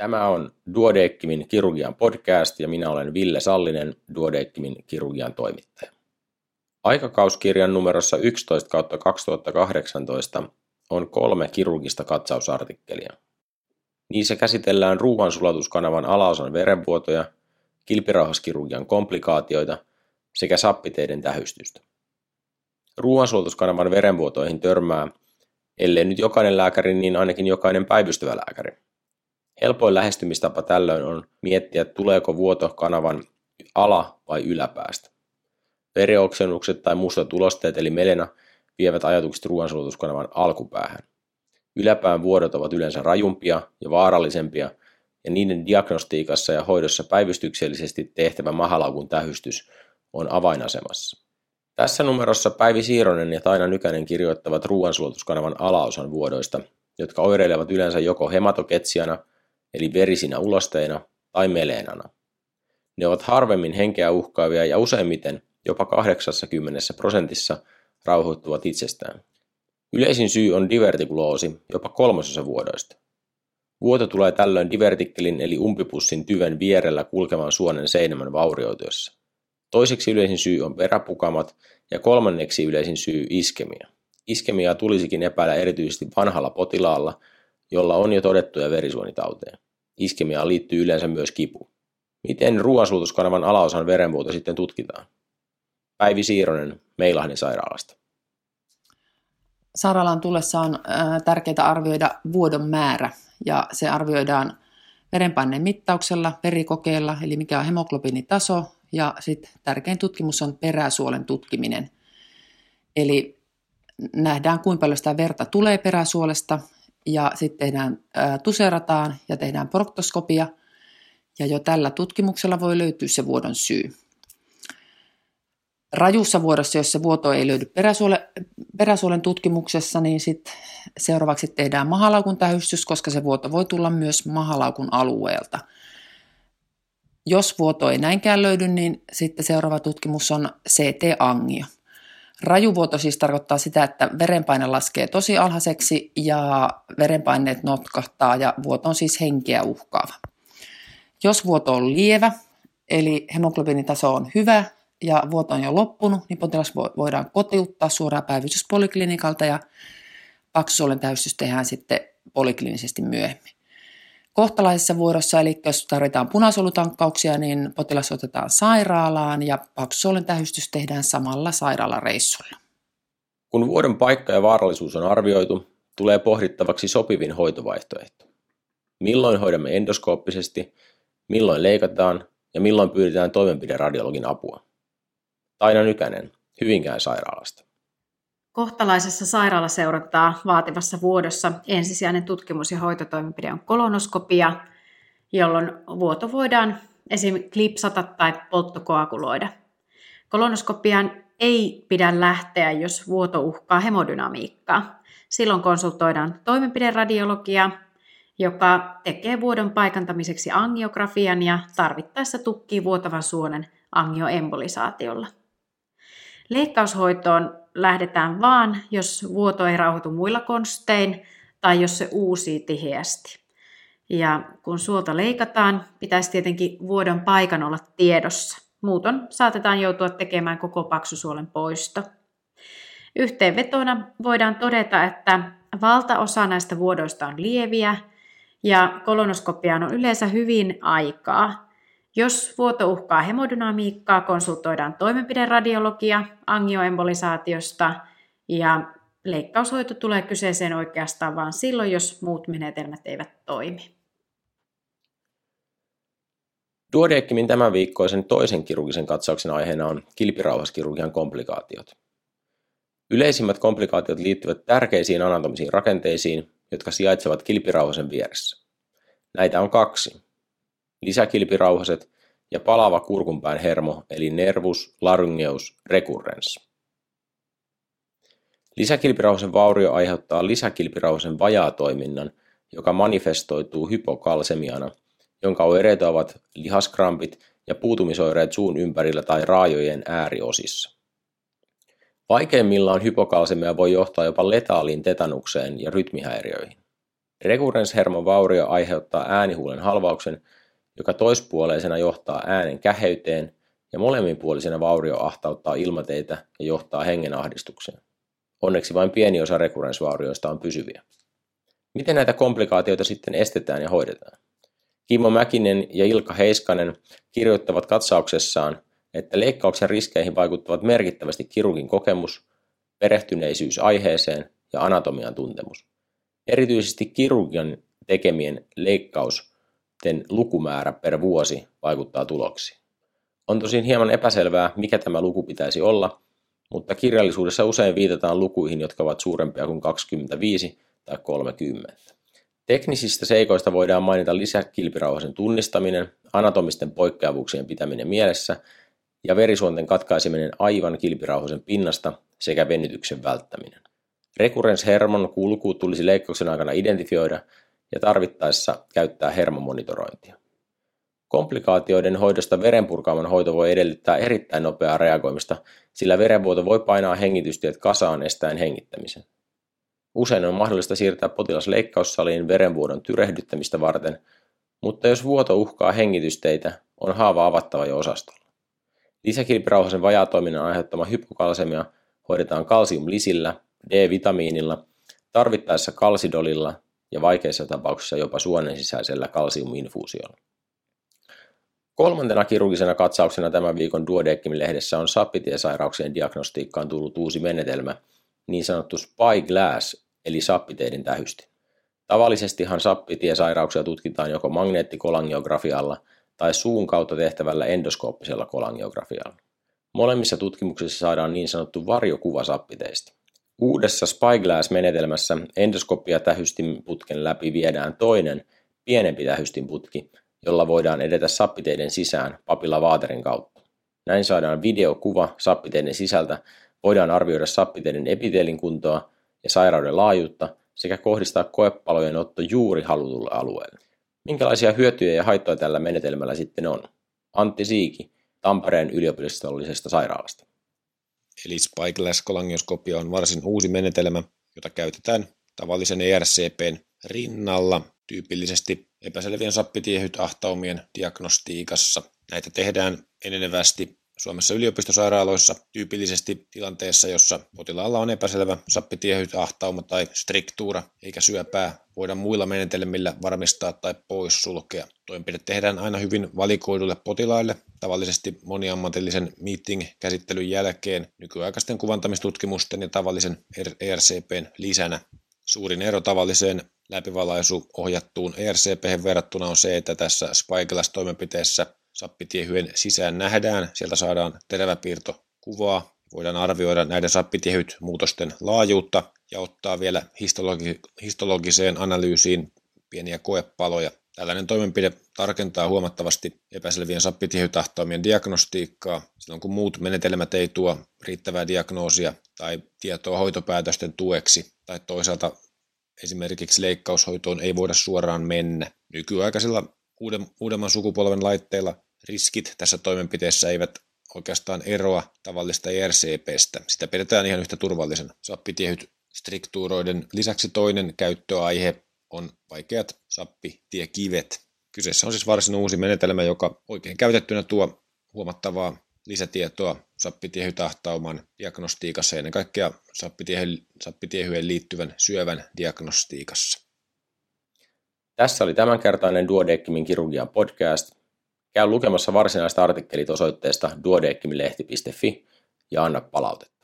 Tämä on Duodeckimin kirurgian podcast ja minä olen Ville Sallinen, Duodeckimin kirurgian toimittaja. Aikakauskirjan numerossa 11 kautta 2018 on kolme kirurgista katsausartikkelia. Niissä käsitellään ruoansulatuskanavan alaosan verenvuotoja, kilpirauhaskirurgian komplikaatioita sekä sappiteiden tähystystä. Ruoansulatuskanavan verenvuotoihin törmää, ellei nyt jokainen lääkäri, niin ainakin jokainen päivystävä lääkäri. Helpoin lähestymistapa tällöin on miettiä, tuleeko vuoto kanavan ala- vai yläpäästä. Verioksennukset tai mustat ulosteet eli melena vievät ajatukset ruoansulutuskanavan alkupäähän. Yläpään vuodot ovat yleensä rajumpia ja vaarallisempia, ja niiden diagnostiikassa ja hoidossa päivystyksellisesti tehtävä mahalaukun tähystys on avainasemassa. Tässä numerossa Päivi Siironen ja Taina Nykänen kirjoittavat ruoansulutuskanavan alaosan vuodoista, jotka oireilevat yleensä joko hematoketsiana – eli verisinä ulosteina tai meleenana. Ne ovat harvemmin henkeä uhkaavia ja useimmiten jopa 80 prosentissa rauhoittuvat itsestään. Yleisin syy on divertikuloosi, jopa kolmasosa vuodoista. Vuoto tulee tällöin divertikkelin eli umpipussin tyven vierellä kulkevan suonen seinämän vaurioituessa. Toiseksi yleisin syy on peräpukamat ja kolmanneksi yleisin syy iskemia. Iskemiaa tulisikin epäillä erityisesti vanhalla potilaalla, jolla on jo todettuja verisuonitauteja. Iskemiaan liittyy yleensä myös kipu. Miten ruoansulutuskanavan alaosan verenvuoto sitten tutkitaan? Päivi Siironen Meilahden sairaalasta. Sairaalaan tullessa on tärkeää arvioida vuodon määrä ja se arvioidaan verenpaineen mittauksella, verikokeella, eli mikä on hemoglobiinitaso ja sitten tärkein tutkimus on peräsuolen tutkiminen. Eli nähdään kuinka paljon sitä verta tulee peräsuolesta ja sitten tehdään, ää, tuserataan ja tehdään proktoskopia ja jo tällä tutkimuksella voi löytyä se vuodon syy. Rajussa vuodossa, jos se vuoto ei löydy peräsuole, peräsuolen tutkimuksessa, niin sit seuraavaksi tehdään mahalaukun tähystys, koska se vuoto voi tulla myös mahalaukun alueelta. Jos vuoto ei näinkään löydy, niin sitten seuraava tutkimus on CT-angio. Rajuvuoto siis tarkoittaa sitä, että verenpaine laskee tosi alhaiseksi ja verenpaineet notkahtaa ja vuoto on siis henkeä uhkaava. Jos vuoto on lievä, eli hemoglobiinitaso on hyvä ja vuoto on jo loppunut, niin potilas voidaan kotiuttaa suoraan päivystyspoliklinikalta ja paksusuolen täystys tehdään sitten poliklinisesti myöhemmin. Kohtalaisessa vuorossa, eli jos tarvitaan punasolutankkauksia, niin potilas otetaan sairaalaan ja paksusolen tähystys tehdään samalla sairaalareissulla. Kun vuoden paikka ja vaarallisuus on arvioitu, tulee pohdittavaksi sopivin hoitovaihtoehto. Milloin hoidamme endoskooppisesti, milloin leikataan ja milloin pyydetään toimenpideradiologin apua. Taina Nykänen, Hyvinkään sairaalasta. Kohtalaisessa sairaalaseurantaa vaativassa vuodossa ensisijainen tutkimus- ja hoitotoimenpide on kolonoskopia, jolloin vuoto voidaan esim. klipsata tai polttokoaguloida. Kolonoskopiaan ei pidä lähteä, jos vuoto uhkaa hemodynamiikkaa. Silloin konsultoidaan toimenpideradiologia, joka tekee vuodon paikantamiseksi angiografian ja tarvittaessa tukkii vuotavan suonen angioembolisaatiolla. Leikkaushoitoon lähdetään vaan, jos vuoto ei rauhoitu muilla konstein tai jos se uusii tiheästi. Ja kun suolta leikataan, pitäisi tietenkin vuodon paikan olla tiedossa. Muuton saatetaan joutua tekemään koko paksusuolen poisto. Yhteenvetona voidaan todeta, että valtaosa näistä vuodoista on lieviä ja kolonoskopiaan on yleensä hyvin aikaa, jos vuoto uhkaa hemodynamiikkaa, konsultoidaan toimenpideradiologia angioembolisaatiosta ja leikkaushoito tulee kyseeseen oikeastaan vain silloin, jos muut menetelmät eivät toimi. Duodeckimin tämän viikkoisen toisen kirurgisen katsauksen aiheena on kilpirauhaskirurgian komplikaatiot. Yleisimmät komplikaatiot liittyvät tärkeisiin anatomisiin rakenteisiin, jotka sijaitsevat kilpirauhasen vieressä. Näitä on kaksi, lisäkilpirauhaset ja palava kurkunpään hermo eli nervus laryngeus recurrens. Lisäkilpirauhasen vaurio aiheuttaa lisäkilpirauhasen vajaatoiminnan, joka manifestoituu hypokalsemiana, jonka oireita ovat lihaskrampit ja puutumisoireet suun ympärillä tai raajojen ääriosissa. Vaikeimmillaan hypokalsemia voi johtaa jopa letaaliin tetanukseen ja rytmihäiriöihin. Rekurenshermon vaurio aiheuttaa äänihuulen halvauksen, joka toispuoleisena johtaa äänen käheyteen ja molemminpuolisena vaurio ahtauttaa ilmateitä ja johtaa hengenahdistukseen. Onneksi vain pieni osa rekurensvaurioista on pysyviä. Miten näitä komplikaatioita sitten estetään ja hoidetaan? Kimmo Mäkinen ja Ilkka Heiskanen kirjoittavat katsauksessaan, että leikkauksen riskeihin vaikuttavat merkittävästi kirurgin kokemus, perehtyneisyys aiheeseen ja anatomian tuntemus. Erityisesti kirurgian tekemien leikkausten lukumäärä per vuosi vaikuttaa tuloksiin. On tosin hieman epäselvää, mikä tämä luku pitäisi olla, mutta kirjallisuudessa usein viitataan lukuihin, jotka ovat suurempia kuin 25 tai 30. Teknisistä seikoista voidaan mainita lisäkilpirauhasen tunnistaminen, anatomisten poikkeavuuksien pitäminen mielessä ja verisuonten katkaiseminen aivan kilpirauhasen pinnasta sekä venytyksen välttäminen. Rekurrenshermon kulku tulisi leikkauksen aikana identifioida ja tarvittaessa käyttää hermomonitorointia. Komplikaatioiden hoidosta verenpurkaaman hoito voi edellyttää erittäin nopeaa reagoimista, sillä verenvuoto voi painaa hengitystiet kasaan estäen hengittämisen. Usein on mahdollista siirtää potilas leikkaussaliin verenvuodon tyrehdyttämistä varten, mutta jos vuoto uhkaa hengitysteitä, on haava avattava jo osastolla. Lisäkilpirauhasen vajaatoiminnan aiheuttama hypokalsemia hoidetaan kalsiumlisillä, D-vitamiinilla, tarvittaessa kalsidolilla ja vaikeissa tapauksissa jopa suonen sisäisellä kalsiuminfuusiolla. Kolmantena kirurgisena katsauksena tämän viikon Duodeckim-lehdessä on sappitiesairauksien diagnostiikkaan tullut uusi menetelmä, niin sanottu spyglass eli sappiteiden tähystin. Tavallisestihan sappitiesairauksia tutkitaan joko magneettikolangiografialla tai suun kautta tehtävällä endoskooppisella kolangiografialla. Molemmissa tutkimuksissa saadaan niin sanottu varjokuva sappiteista. Uudessa Spyglass-menetelmässä endoskopia tähystinputken läpi viedään toinen, pienempi tähystinputki, jolla voidaan edetä sappiteiden sisään papilla vaaterin kautta. Näin saadaan videokuva sappiteiden sisältä, voidaan arvioida sappiteiden epiteelin kuntoa ja sairauden laajuutta sekä kohdistaa koepalojen otto juuri halutulle alueelle. Minkälaisia hyötyjä ja haittoja tällä menetelmällä sitten on? Antti Siiki, Tampereen yliopistollisesta sairaalasta. Eli spyglass-kolangioskopia on varsin uusi menetelmä, jota käytetään tavallisen ERCPn rinnalla tyypillisesti epäselvien sappitiehyt-ahtaumien diagnostiikassa. Näitä tehdään enenevästi Suomessa yliopistosairaaloissa tyypillisesti tilanteessa, jossa potilaalla on epäselvä sappitiehyt-ahtauma tai striktuura, eikä syöpää voida muilla menetelmillä varmistaa tai poissulkea. Toimenpide tehdään aina hyvin valikoidulle potilaille, tavallisesti moniammatillisen meeting-käsittelyn jälkeen nykyaikaisten kuvantamistutkimusten ja tavallisen ERCPn lisänä. Suurin ero tavalliseen läpivalaisu-ohjattuun ERCP verrattuna on se, että tässä Spyglass-toimenpiteessä sappitiehyjen sisään nähdään, sieltä saadaan teräväpiirto kuvaa, voidaan arvioida näiden sappitiehyt muutosten laajuutta ja ottaa vielä histologi- histologiseen analyysiin pieniä koepaloja. Tällainen toimenpide tarkentaa huomattavasti epäselvien sappitiehytahtaumien diagnostiikkaa silloin, kun muut menetelmät ei tuo riittävää diagnoosia tai tietoa hoitopäätösten tueksi, tai toisaalta esimerkiksi leikkaushoitoon ei voida suoraan mennä. Nykyaikaisilla uudemman sukupolven laitteilla riskit tässä toimenpiteessä eivät oikeastaan eroa tavallista ERCPstä. Sitä pidetään ihan yhtä turvallisena. Sappitiehyt striktuuroiden lisäksi toinen käyttöaihe on vaikeat sappitiekivet. Kyseessä on siis varsin uusi menetelmä, joka oikein käytettynä tuo huomattavaa lisätietoa sappitiehytahtauman diagnostiikassa ja ennen kaikkea sappitiehyjen liittyvän syövän diagnostiikassa. Tässä oli tämänkertainen Duodeckimin kirurgian podcast. Käy lukemassa varsinaiset artikkelit osoitteesta duodeckimilehti.fi ja anna palautetta.